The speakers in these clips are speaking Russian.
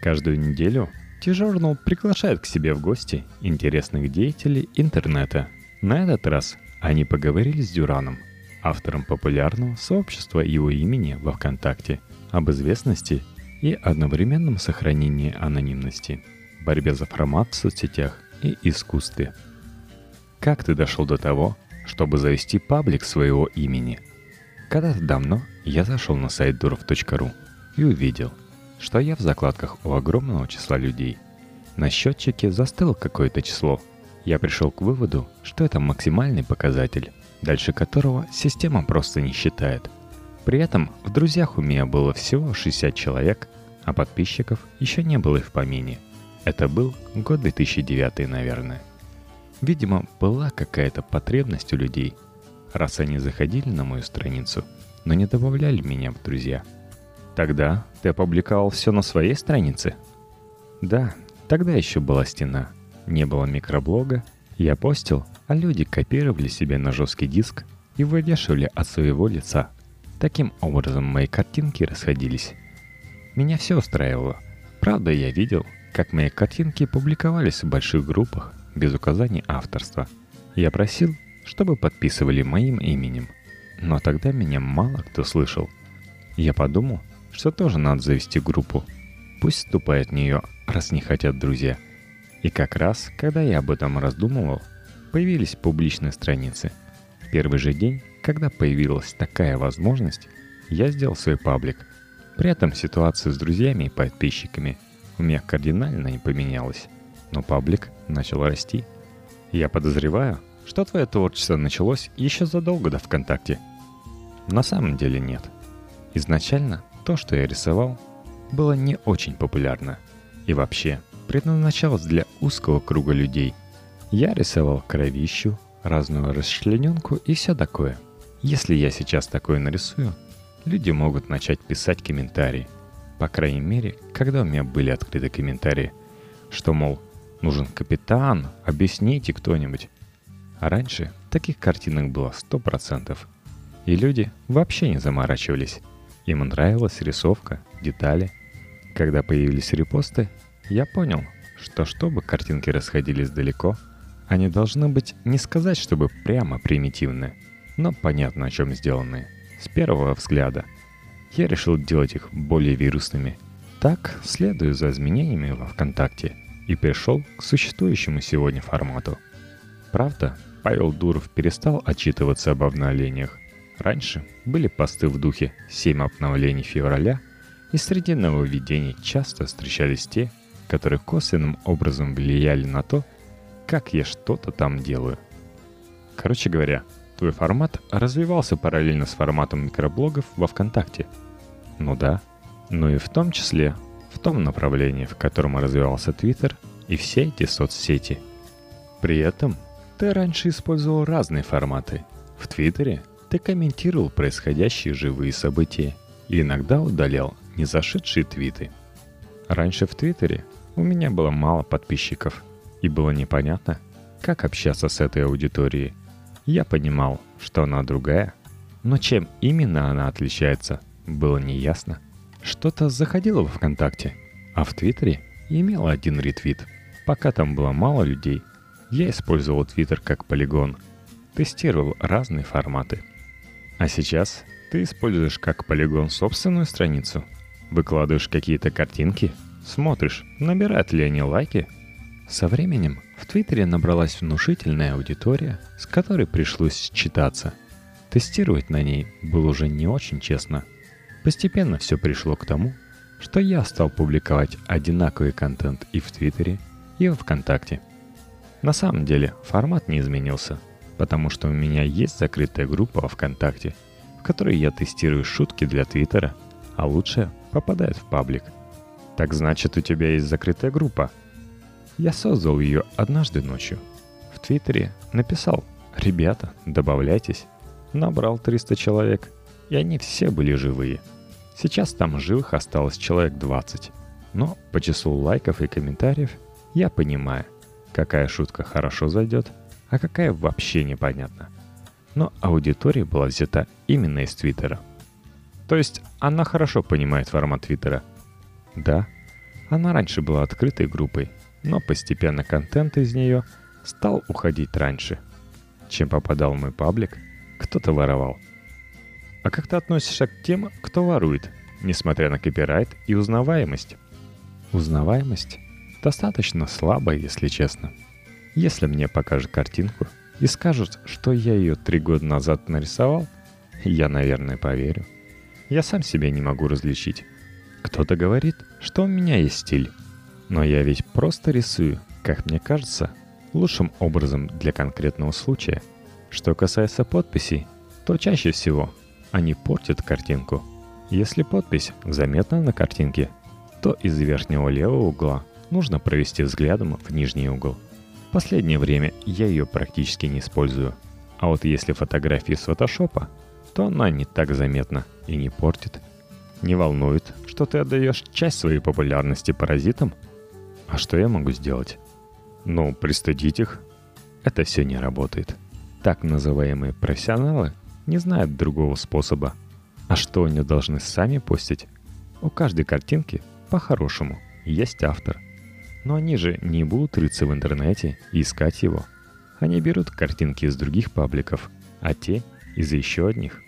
Каждую неделю T-Journal приглашает к себе в гости интересных деятелей интернета. На этот раз они поговорили с Дюраном, автором популярного сообщества его имени во ВКонтакте, об известности и одновременном сохранении анонимности, борьбе за формат в соцсетях и искусстве. Как ты дошел до того, чтобы завести паблик своего имени? Когда-то давно я зашел на сайт durov.ru и увидел, что я в закладках у огромного числа людей. На счетчике застыло какое-то число. Я пришел к выводу, что это максимальный показатель, дальше которого система просто не считает. При этом в друзьях у меня было всего 60 человек, а подписчиков еще не было и в помине. Это был год 2009, наверное. Видимо, была какая-то потребность у людей, раз они заходили на мою страницу, но не добавляли меня в друзья. Тогда ты опубликовал все на своей странице? Да, тогда еще была стена. Не было микроблога. Я постил, а люди копировали себе на жесткий диск и вывешивали от своего лица. Таким образом мои картинки расходились. Меня все устраивало. Правда, я видел, как мои картинки публиковались в больших группах без указаний авторства. Я просил, чтобы подписывали моим именем. Но тогда меня мало кто слышал. Я подумал, что тоже надо завести группу. Пусть вступает в нее, раз не хотят друзья. И как раз, когда я об этом раздумывал, появились публичные страницы. В первый же день, когда появилась такая возможность, я сделал свой паблик. При этом ситуация с друзьями и подписчиками у меня кардинально не поменялась но паблик начал расти. Я подозреваю, что твое творчество началось еще задолго до ВКонтакте. На самом деле нет. Изначально то, что я рисовал, было не очень популярно. И вообще, предназначалось для узкого круга людей. Я рисовал кровищу, разную расчлененку и все такое. Если я сейчас такое нарисую, люди могут начать писать комментарии. По крайней мере, когда у меня были открыты комментарии, что, мол, Нужен капитан, объясните кто-нибудь. А раньше таких картинок было сто процентов. И люди вообще не заморачивались. Им нравилась рисовка, детали. Когда появились репосты, я понял, что чтобы картинки расходились далеко, они должны быть не сказать, чтобы прямо примитивные, но понятно, о чем сделаны. С первого взгляда. Я решил делать их более вирусными. Так, следую за изменениями во ВКонтакте – и перешел к существующему сегодня формату. Правда, Павел Дуров перестал отчитываться об обновлениях. Раньше были посты в духе «7 обновлений февраля», и среди нововведений часто встречались те, которые косвенным образом влияли на то, как я что-то там делаю. Короче говоря, твой формат развивался параллельно с форматом микроблогов во ВКонтакте. Ну да, но и в том числе в том направлении, в котором развивался Твиттер и все эти соцсети. При этом ты раньше использовал разные форматы. В Твиттере ты комментировал происходящие живые события и иногда удалял незашедшие твиты. Раньше в Твиттере у меня было мало подписчиков, и было непонятно, как общаться с этой аудиторией. Я понимал, что она другая, но чем именно она отличается, было неясно. Что-то заходило в ВКонтакте, а в Твиттере имело один ретвит. Пока там было мало людей, я использовал Твиттер как полигон, тестировал разные форматы. А сейчас ты используешь как полигон собственную страницу, выкладываешь какие-то картинки, смотришь, набирают ли они лайки. Со временем в Твиттере набралась внушительная аудитория, с которой пришлось считаться. Тестировать на ней было уже не очень честно – Постепенно все пришло к тому, что я стал публиковать одинаковый контент и в Твиттере, и в ВКонтакте. На самом деле формат не изменился, потому что у меня есть закрытая группа ВКонтакте, в которой я тестирую шутки для Твиттера, а лучшее попадает в паблик. Так значит, у тебя есть закрытая группа. Я создал ее однажды ночью. В Твиттере написал «Ребята, добавляйтесь». Набрал 300 человек, и они все были живые – Сейчас там живых осталось человек 20. Но по числу лайков и комментариев я понимаю, какая шутка хорошо зайдет, а какая вообще непонятна. Но аудитория была взята именно из Твиттера. То есть она хорошо понимает формат Твиттера. Да, Она раньше была открытой группой, но постепенно контент из нее стал уходить раньше. Чем попадал мой паблик, кто-то воровал. А как ты относишься к тем, кто ворует, несмотря на копирайт и узнаваемость? Узнаваемость достаточно слабая, если честно. Если мне покажут картинку и скажут, что я ее три года назад нарисовал, я, наверное, поверю. Я сам себя не могу различить. Кто-то говорит, что у меня есть стиль. Но я ведь просто рисую, как мне кажется, лучшим образом для конкретного случая. Что касается подписей, то чаще всего они портят картинку. Если подпись заметна на картинке, то из верхнего левого угла нужно провести взглядом в нижний угол. Последнее время я ее практически не использую. А вот если фотографии с фотошопа, то она не так заметна и не портит. Не волнует, что ты отдаешь часть своей популярности паразитам? А что я могу сделать? Ну, пристыдить их. Это все не работает. Так называемые профессионалы не знают другого способа. А что они должны сами постить? У каждой картинки, по-хорошему, есть автор. Но они же не будут рыться в интернете и искать его. Они берут картинки из других пабликов, а те из еще одних.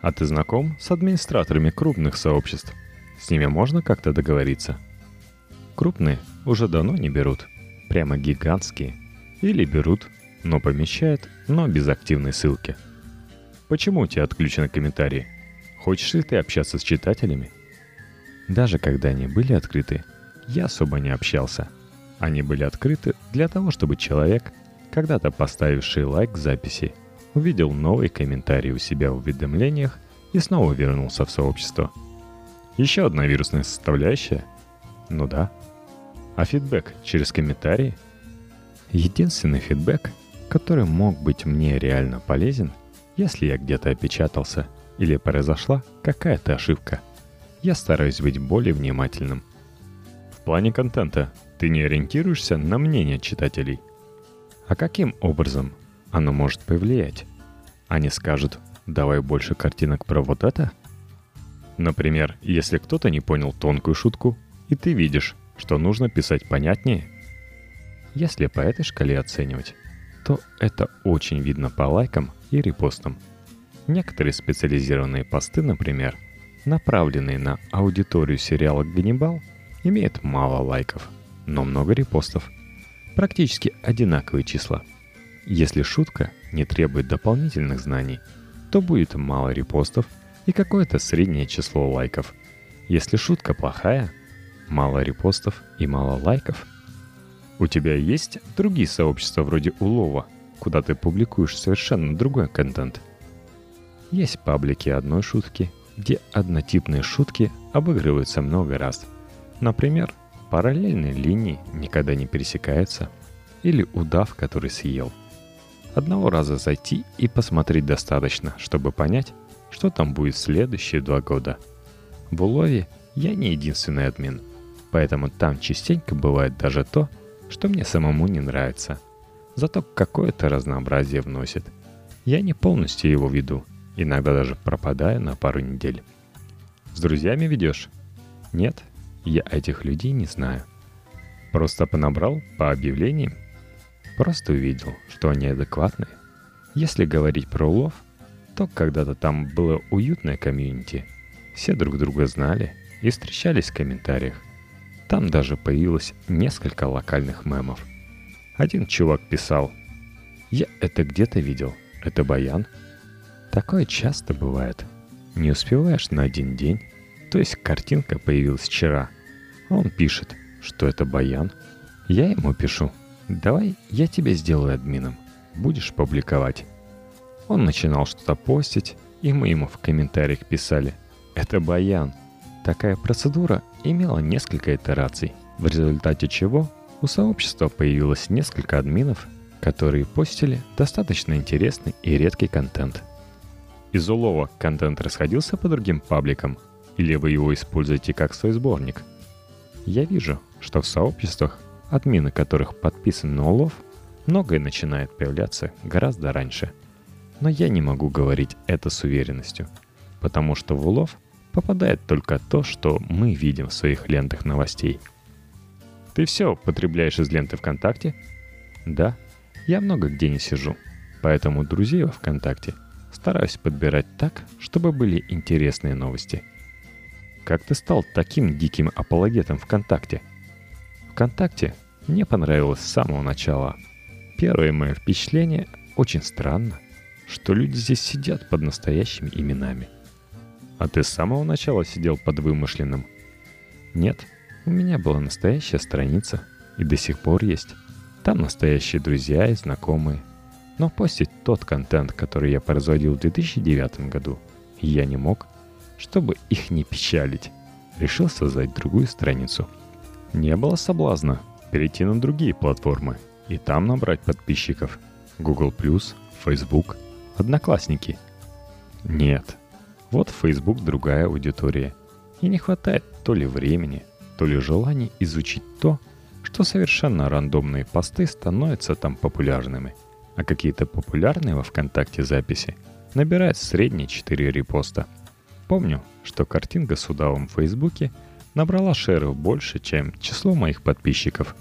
А ты знаком с администраторами крупных сообществ? С ними можно как-то договориться? Крупные уже давно не берут. Прямо гигантские. Или берут, но помещают, но без активной ссылки. Почему у тебя отключены комментарии? Хочешь ли ты общаться с читателями? Даже когда они были открыты, я особо не общался. Они были открыты для того, чтобы человек, когда-то поставивший лайк записи, увидел новый комментарий у себя в уведомлениях и снова вернулся в сообщество. Еще одна вирусная составляющая? Ну да. А фидбэк через комментарии? Единственный фидбэк, который мог быть мне реально полезен, если я где-то опечатался или произошла какая-то ошибка. Я стараюсь быть более внимательным. Плане контента ты не ориентируешься на мнение читателей. А каким образом оно может повлиять. Они скажут «давай больше картинок про вот это». Например, если кто-то не понял тонкую шутку, и ты видишь, что нужно писать понятнее. Если по этой шкале оценивать, то это очень видно по лайкам и репостам. Некоторые специализированные посты, например, направленные на аудиторию сериала «Ганнибал», имеют мало лайков, но много репостов. Практически одинаковые числа – если шутка не требует дополнительных знаний, то будет мало репостов и какое-то среднее число лайков. Если шутка плохая, мало репостов и мало лайков. У тебя есть другие сообщества вроде улова, куда ты публикуешь совершенно другой контент. Есть паблики одной шутки, где однотипные шутки обыгрываются много раз. Например, параллельные линии никогда не пересекаются. Или удав, который съел – Одного раза зайти и посмотреть достаточно, чтобы понять, что там будет в следующие два года. В улове я не единственный админ, поэтому там частенько бывает даже то, что мне самому не нравится. Зато какое-то разнообразие вносит. Я не полностью его веду, иногда даже пропадаю на пару недель. С друзьями ведешь? Нет, я этих людей не знаю. Просто понабрал по объявлениям Просто увидел, что они адекватные. Если говорить про улов, то когда-то там было уютное комьюнити. Все друг друга знали и встречались в комментариях. Там даже появилось несколько локальных мемов. Один чувак писал «Я это где-то видел. Это баян?» Такое часто бывает. Не успеваешь на один день, то есть картинка появилась вчера, он пишет, что это баян. Я ему пишу – Давай я тебя сделаю админом. Будешь публиковать. Он начинал что-то постить, и мы ему в комментариях писали «Это баян». Такая процедура имела несколько итераций, в результате чего у сообщества появилось несколько админов, которые постили достаточно интересный и редкий контент. Из улова контент расходился по другим пабликам, или вы его используете как свой сборник? Я вижу, что в сообществах админы которых подписаны на улов, многое начинает появляться гораздо раньше. Но я не могу говорить это с уверенностью, потому что в улов попадает только то, что мы видим в своих лентах новостей. Ты все потребляешь из ленты ВКонтакте? Да, я много где не сижу, поэтому друзей во ВКонтакте стараюсь подбирать так, чтобы были интересные новости. Как ты стал таким диким апологетом ВКонтакте? ВКонтакте мне понравилось с самого начала. Первое мое впечатление очень странно, что люди здесь сидят под настоящими именами. А ты с самого начала сидел под вымышленным? Нет, у меня была настоящая страница, и до сих пор есть. Там настоящие друзья и знакомые. Но постить тот контент, который я производил в 2009 году, я не мог, чтобы их не печалить. Решил создать другую страницу. Не было соблазна перейти на другие платформы и там набрать подписчиков. Google+, Facebook, Одноклассники. Нет. Вот Facebook другая аудитория. И не хватает то ли времени, то ли желания изучить то, что совершенно рандомные посты становятся там популярными, а какие-то популярные во ВКонтакте записи набирают средние 4 репоста. Помню, что картинка с удавом в Фейсбуке набрала шеров больше, чем число моих подписчиков.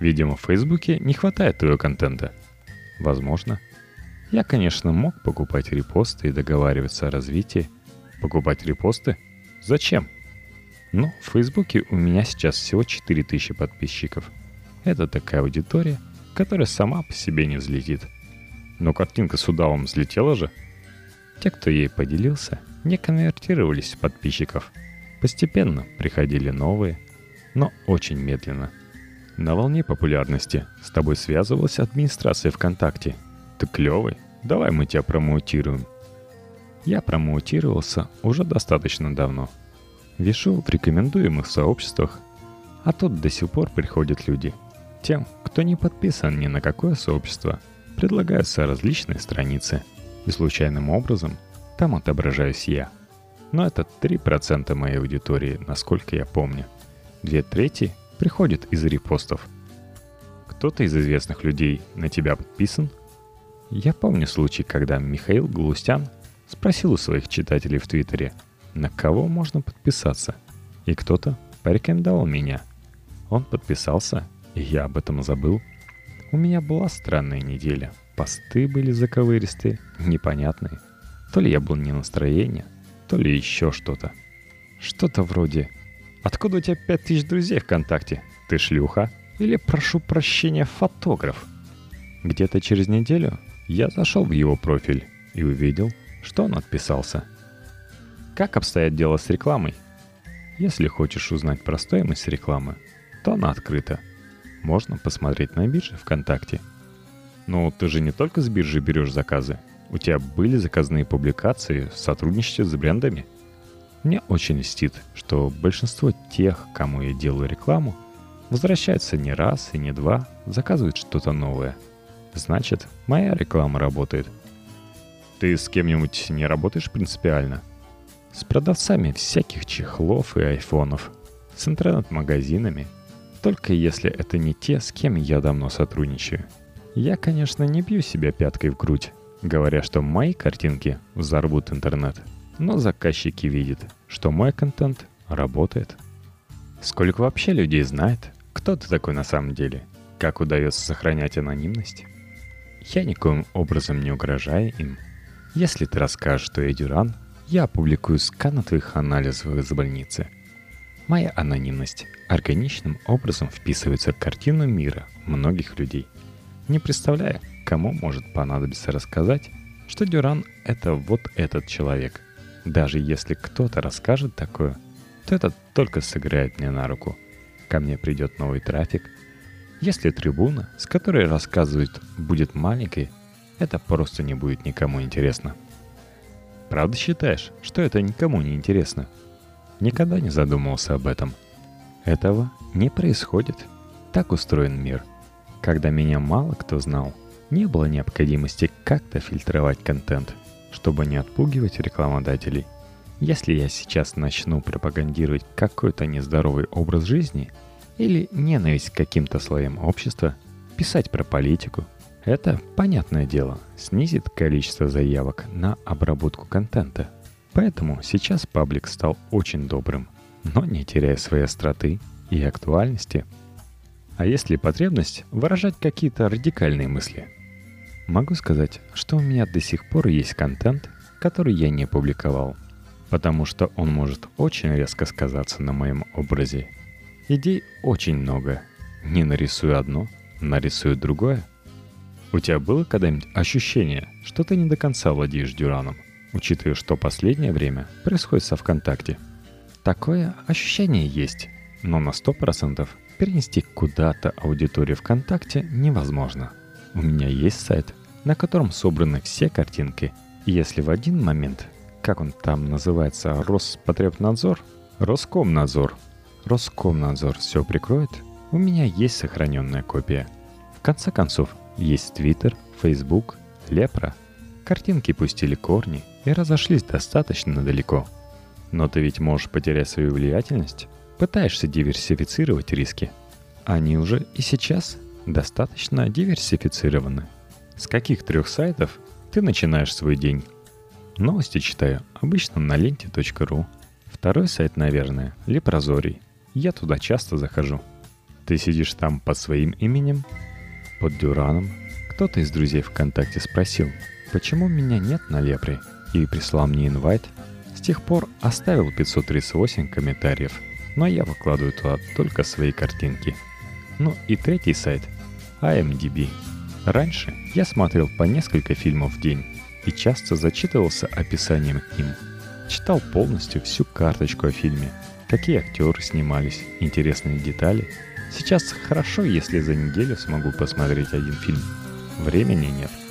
Видимо, в Фейсбуке не хватает твоего контента. Возможно. Я, конечно, мог покупать репосты и договариваться о развитии. Покупать репосты? Зачем? Но в Фейсбуке у меня сейчас всего 4000 подписчиков. Это такая аудитория, которая сама по себе не взлетит. Но картинка с удавом взлетела же. Те, кто ей поделился, не конвертировались в подписчиков. Постепенно приходили новые, но очень медленно. На волне популярности с тобой связывалась администрация ВКонтакте. Ты клевый, давай мы тебя промоутируем. Я промоутировался уже достаточно давно – Вешу в рекомендуемых сообществах, а тут до сих пор приходят люди. Тем, кто не подписан ни на какое сообщество, предлагаются различные страницы, и случайным образом там отображаюсь я. Но это 3% моей аудитории, насколько я помню. Две трети приходят из репостов. Кто-то из известных людей на тебя подписан? Я помню случай, когда Михаил Галустян спросил у своих читателей в Твиттере – на кого можно подписаться. И кто-то порекомендовал меня. Он подписался, и я об этом забыл. У меня была странная неделя. Посты были заковыристые, непонятные. То ли я был не настроение, то ли еще что-то. Что-то вроде «Откуда у тебя пять тысяч друзей ВКонтакте? Ты шлюха?» Или «Прошу прощения, фотограф?» Где-то через неделю я зашел в его профиль и увидел, что он отписался – как обстоят дела с рекламой? Если хочешь узнать про стоимость рекламы, то она открыта. Можно посмотреть на бирже ВКонтакте. Но ты же не только с биржи берешь заказы. У тебя были заказные публикации в сотрудничестве с брендами. Мне очень льстит, что большинство тех, кому я делаю рекламу, возвращаются не раз и не два, заказывают что-то новое. Значит, моя реклама работает. Ты с кем-нибудь не работаешь принципиально? с продавцами всяких чехлов и айфонов, с интернет-магазинами, только если это не те, с кем я давно сотрудничаю. Я, конечно, не бью себя пяткой в грудь, говоря, что мои картинки взорвут интернет, но заказчики видят, что мой контент работает. Сколько вообще людей знает, кто ты такой на самом деле, как удается сохранять анонимность? Я никоим образом не угрожаю им. Если ты расскажешь, что я Дюран, я опубликую сканы твоих анализов из больницы. Моя анонимность органичным образом вписывается в картину мира многих людей. Не представляя, кому может понадобиться рассказать, что Дюран — это вот этот человек. Даже если кто-то расскажет такое, то это только сыграет мне на руку. Ко мне придет новый трафик. Если трибуна, с которой рассказывают, будет маленькой, это просто не будет никому интересно. Правда считаешь, что это никому не интересно? Никогда не задумывался об этом. Этого не происходит. Так устроен мир. Когда меня мало кто знал, не было необходимости как-то фильтровать контент, чтобы не отпугивать рекламодателей. Если я сейчас начну пропагандировать какой-то нездоровый образ жизни или ненависть к каким-то слоям общества, писать про политику, это, понятное дело, снизит количество заявок на обработку контента. Поэтому сейчас паблик стал очень добрым, но не теряя своей остроты и актуальности. А есть ли потребность выражать какие-то радикальные мысли? Могу сказать, что у меня до сих пор есть контент, который я не публиковал, потому что он может очень резко сказаться на моем образе. Идей очень много. Не нарисую одно, нарисую другое. У тебя было когда-нибудь ощущение, что ты не до конца владеешь Дюраном, учитывая, что последнее время происходит со ВКонтакте? Такое ощущение есть, но на 100% перенести куда-то аудиторию ВКонтакте невозможно. У меня есть сайт, на котором собраны все картинки, и если в один момент, как он там называется, Роспотребнадзор, Роскомнадзор, Роскомнадзор все прикроет, у меня есть сохраненная копия. В конце концов, есть Твиттер, Фейсбук, Лепра. Картинки пустили корни и разошлись достаточно далеко. Но ты ведь можешь потерять свою влиятельность пытаешься диверсифицировать риски. Они уже и сейчас достаточно диверсифицированы. С каких трех сайтов ты начинаешь свой день? Новости читаю обычно на ленте.ру. Второй сайт, наверное, Лепрозорий. Я туда часто захожу. Ты сидишь там под своим именем? Под Дюраном? Кто-то из друзей ВКонтакте спросил, почему меня нет на Лепре, и прислал мне инвайт. С тех пор оставил 538 комментариев – но я выкладываю туда только свои картинки. Ну и третий сайт – IMDb. Раньше я смотрел по несколько фильмов в день и часто зачитывался описанием ним. Читал полностью всю карточку о фильме, какие актеры снимались, интересные детали. Сейчас хорошо, если за неделю смогу посмотреть один фильм. Времени нет –